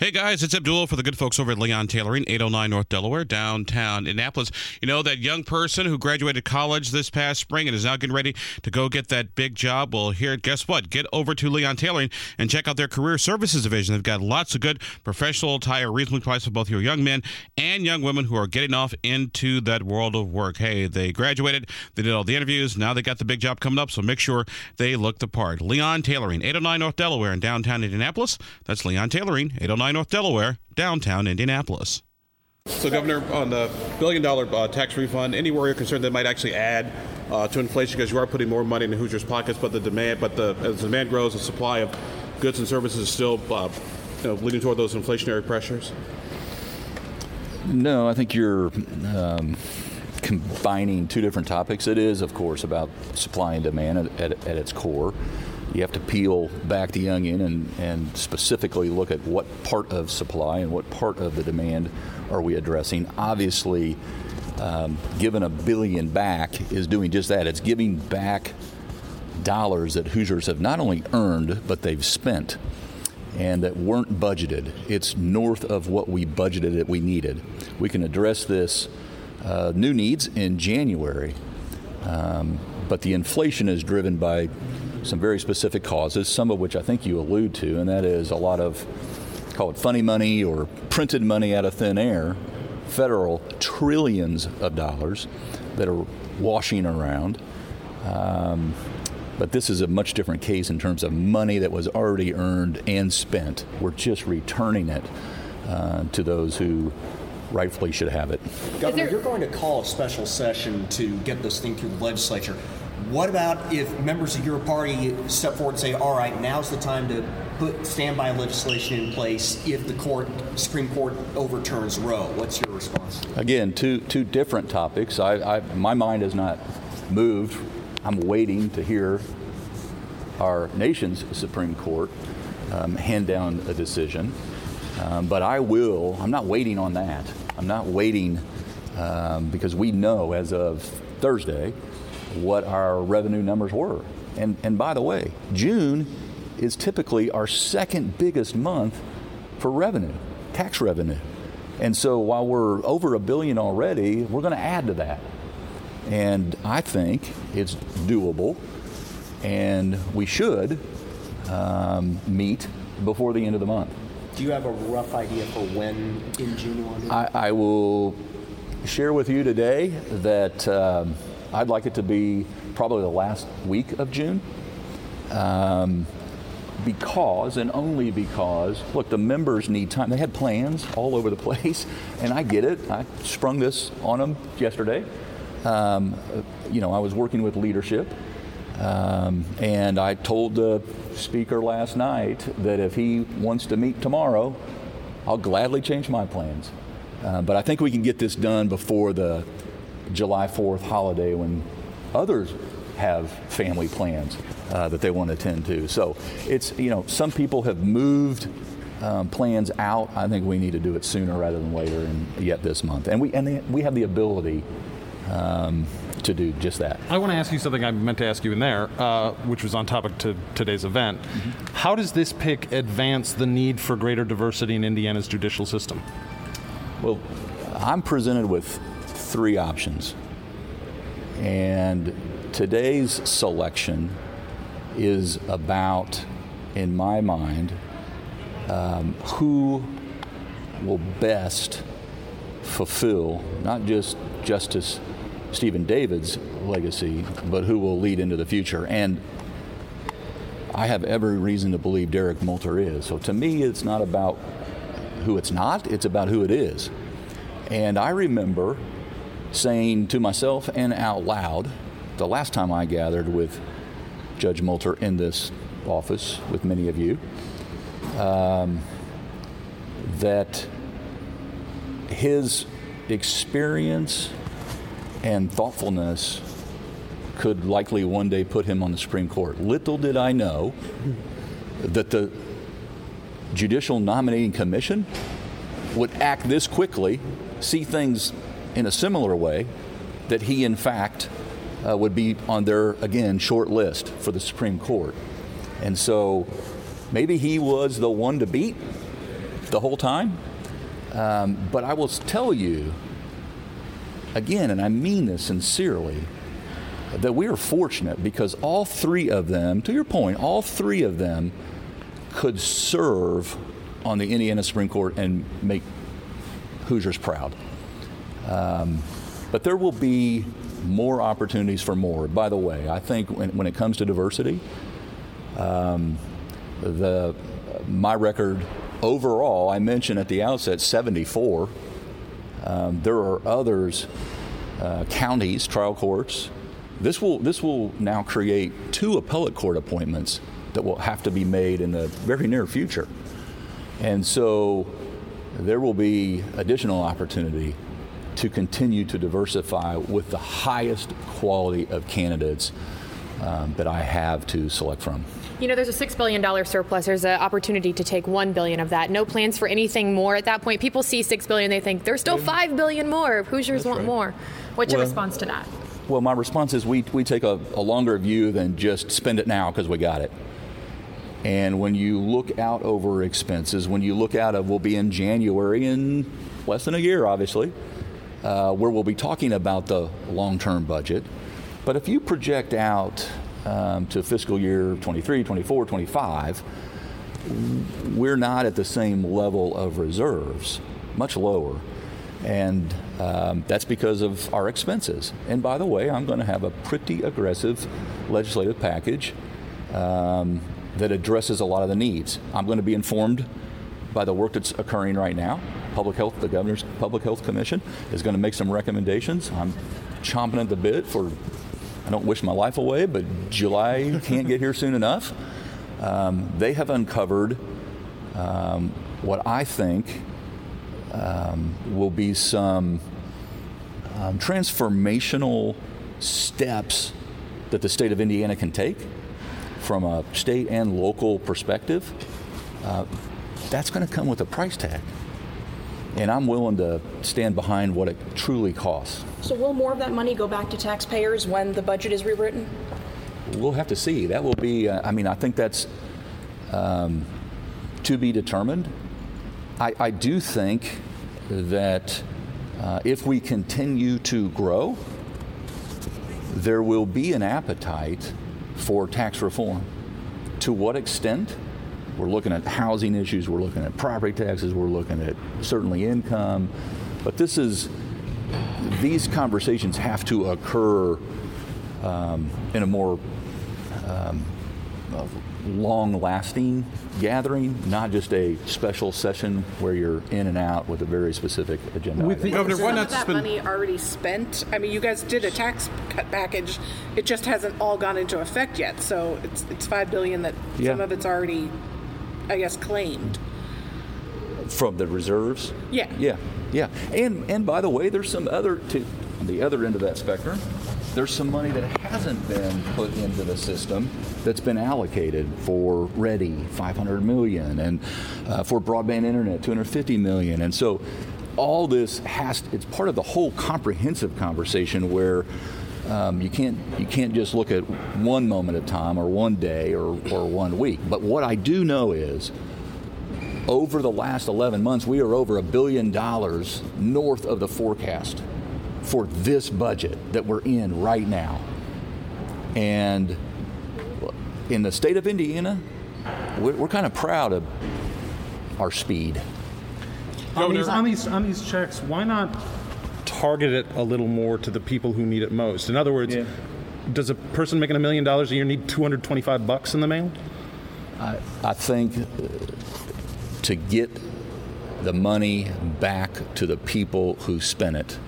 Hey guys, it's Abdul for the good folks over at Leon Tailoring, 809 North Delaware, downtown Indianapolis. You know that young person who graduated college this past spring and is now getting ready to go get that big job? Well, here, guess what? Get over to Leon Tailoring and check out their career services division. They've got lots of good professional attire, reasonably priced for both your young men and young women who are getting off into that world of work. Hey, they graduated, they did all the interviews, now they got the big job coming up, so make sure they look the part. Leon Tailoring, 809 North Delaware in downtown Indianapolis. That's Leon Tailoring, 809 North Delaware, downtown Indianapolis. So, Governor, on the billion dollar uh, tax refund, any worry or concern that might actually add uh, to inflation because you are putting more money in the Hoosiers' pockets, but the demand, but the as the demand grows, the supply of goods and services is still uh, you know, leading toward those inflationary pressures. No, I think you're um, combining two different topics. It is, of course, about supply and demand at, at, at its core you have to peel back the onion and, and specifically look at what part of supply and what part of the demand are we addressing. Obviously, um, giving a billion back is doing just that. It's giving back dollars that Hoosiers have not only earned, but they've spent and that weren't budgeted. It's north of what we budgeted that we needed. We can address this uh, new needs in January, um, but the inflation is driven by some very specific causes, some of which I think you allude to, and that is a lot of, call it funny money or printed money out of thin air, federal trillions of dollars that are washing around. Um, but this is a much different case in terms of money that was already earned and spent. We're just returning it uh, to those who rightfully should have it. Governor, you're going to call a special session to get this thing through the legislature. What about if members of your party step forward and say, all right, now's the time to put standby legislation in place if the court, Supreme Court overturns Roe? What's your response? Again, two, two different topics. I, I, my mind has not moved. I'm waiting to hear our nation's Supreme Court um, hand down a decision. Um, but I will, I'm not waiting on that. I'm not waiting um, because we know as of Thursday what our revenue numbers were. And, and by the way, June is typically our second biggest month for revenue, tax revenue. And so while we're over a billion already, we're going to add to that. And I think it's doable, and we should um, meet before the end of the month. Do you have a rough idea for when in June you want to? I, I will share with you today that. Um, I'd like it to be probably the last week of June. Um, because and only because, look, the members need time. They had plans all over the place, and I get it. I sprung this on them yesterday. Um, you know, I was working with leadership, um, and I told the speaker last night that if he wants to meet tomorrow, I'll gladly change my plans. Uh, but I think we can get this done before the July 4th holiday when others have family plans uh, that they want to attend to. So it's, you know, some people have moved um, plans out. I think we need to do it sooner rather than later and yet this month. And we, and they, we have the ability um, to do just that. I want to ask you something I meant to ask you in there, uh, which was on topic to today's event. Mm-hmm. How does this pick advance the need for greater diversity in Indiana's judicial system? Well, I'm presented with three options. And today's selection is about, in my mind, um, who will best fulfill not just Justice Steven David's legacy, but who will lead into the future. And I have every reason to believe Derek Molter is. So to me, it's not about who it's not, it's about who it is. And I remember saying to myself and out loud the last time I gathered with Judge Molter in this office with many of you um, that his experience and thoughtfulness could likely one day put him on the Supreme Court. Little did I know that the Judicial Nominating Commission would act this quickly, see things in a similar way that he, in fact, uh, would be on their, again, short list for the Supreme Court. And so maybe he was the one to beat. the whole time. Um, but I will tell you, again, and I mean this sincerely, that we are fortunate because all three of them, to your point, all three of them could serve on the Indiana Supreme Court and make Hoosiers proud. Um, but there will be more opportunities for more. By the way, I think when, when it comes to diversity, um, the my record overall, I mentioned at the outset 74. Um, there are others, uh, counties, trial courts. This will this will now create two appellate court appointments that will have to be made in the very near future, and so there will be additional opportunity to continue to diversify with the highest quality of candidates um, that I have to select from. You know, there's a six billion dollar surplus. There's an opportunity to take 1 billion of that. No plans for anything more at that point. People see 6 billion, they think there's still 5 billion more. Hoosiers want right. more. What's your response to that? Well, my response is we, we take a, a longer view than just spend it now because we got it. And when you look out over expenses, when you look out of, we'll be in January in less than a year, obviously, uh, where we'll be talking about the long term budget. But if you project out um, to fiscal year 23, 24, 25, we're not at the same level of reserves, much lower. And um, that's because of our expenses. And by the way, I'm going to have a pretty aggressive legislative package um, that addresses a lot of the needs. I'm going to be informed by the work that's occurring right now. Public Health, the Governor's Public Health Commission is going to make some recommendations. I'm chomping at the bit for, I don't wish my life away, but July can't get here soon enough. Um, they have uncovered um, what I think um, will be some um, transformational steps that the state of Indiana can take from a state and local perspective. Uh, that's going to come with a price tag. And I'm willing to stand behind what it truly costs. So will more of that money go back to taxpayers when the budget is rewritten? We'll have to see. That will be, uh, I mean, I think that's um, to be determined. I, I do think that uh, if we continue to grow, there will be an appetite for tax reform. To what extent? We're looking at housing issues, we're looking at property taxes, we're looking at certainly income. But this is, these conversations have to occur um, in a more um, uh, long-lasting gathering, not just a special session where you're in and out with a very specific agenda. With item. the- Governor, why Some not of that spend? money already spent. I mean, you guys did a tax cut package. It just hasn't all gone into effect yet. So it's it's five billion that Yeah. some of it's already, I guess, claimed. From the reserves? Yeah. Yeah, yeah. And and by the way, there's some other to on the other end of that spectrum. There's some money that hasn't been put into the system that's been allocated for READI, 500 million, and uh, for broadband internet, 250 million. And so, all this has it's part of the whole comprehensive conversation where. Um, you can't you can't just look at one moment of time or one day or, or one week. But what I do know is over the last 11 months, we are over a billion dollars north of the forecast for this budget that we're in right now. And in the state of Indiana, we're, we're kind of proud of our speed. On these, on these on these checks, why not target it a little more to the people who need it most? In other words, Yeah. does a person making a million dollars a year need 225 bucks in the mail? I think uh, to get the money back to the people who spent it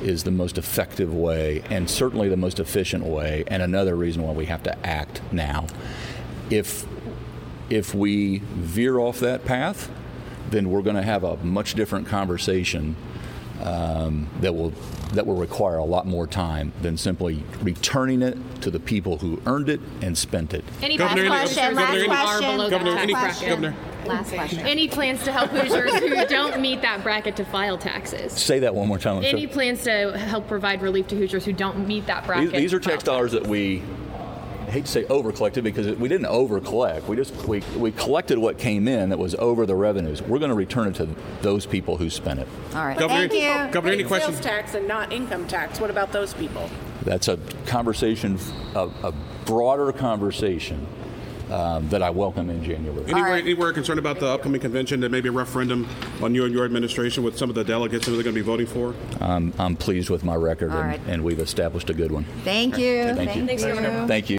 is the most effective way and certainly the most efficient way and another reason why we have to act now. If if we veer off that path, then we're going to have a much different conversation um, that will that will require a lot more time than simply returning it to the people who earned it and spent it. Any Governor, plans- any- plans Governor, any- are below Governor, any- bracket? Governor. Last question. Any plans to help Hoosiers who don't meet that bracket to file taxes? Say that one more time. I'm Any sorry. plans to help provide relief to Hoosiers who don't meet that bracket? These, these are tax dollars that we hate to say over collected because we didn't over collect. We just we, we collected what came in that was over the revenues. We're going to return it to those people who spent it. All right. Governor, Thank you. Governor, any questions? Sales tax and not income tax. What about those people? That's a conversation, a, a broader conversation um, that I welcome in January. Anywhere, right. anywhere concerned about the upcoming convention that maybe a referendum on you and your administration with some of the delegates who they're going to be voting for? I'm, I'm pleased with my record, and, right. and we've established a good one. Thank you. Thank you. Thanks, Governor. Thank you.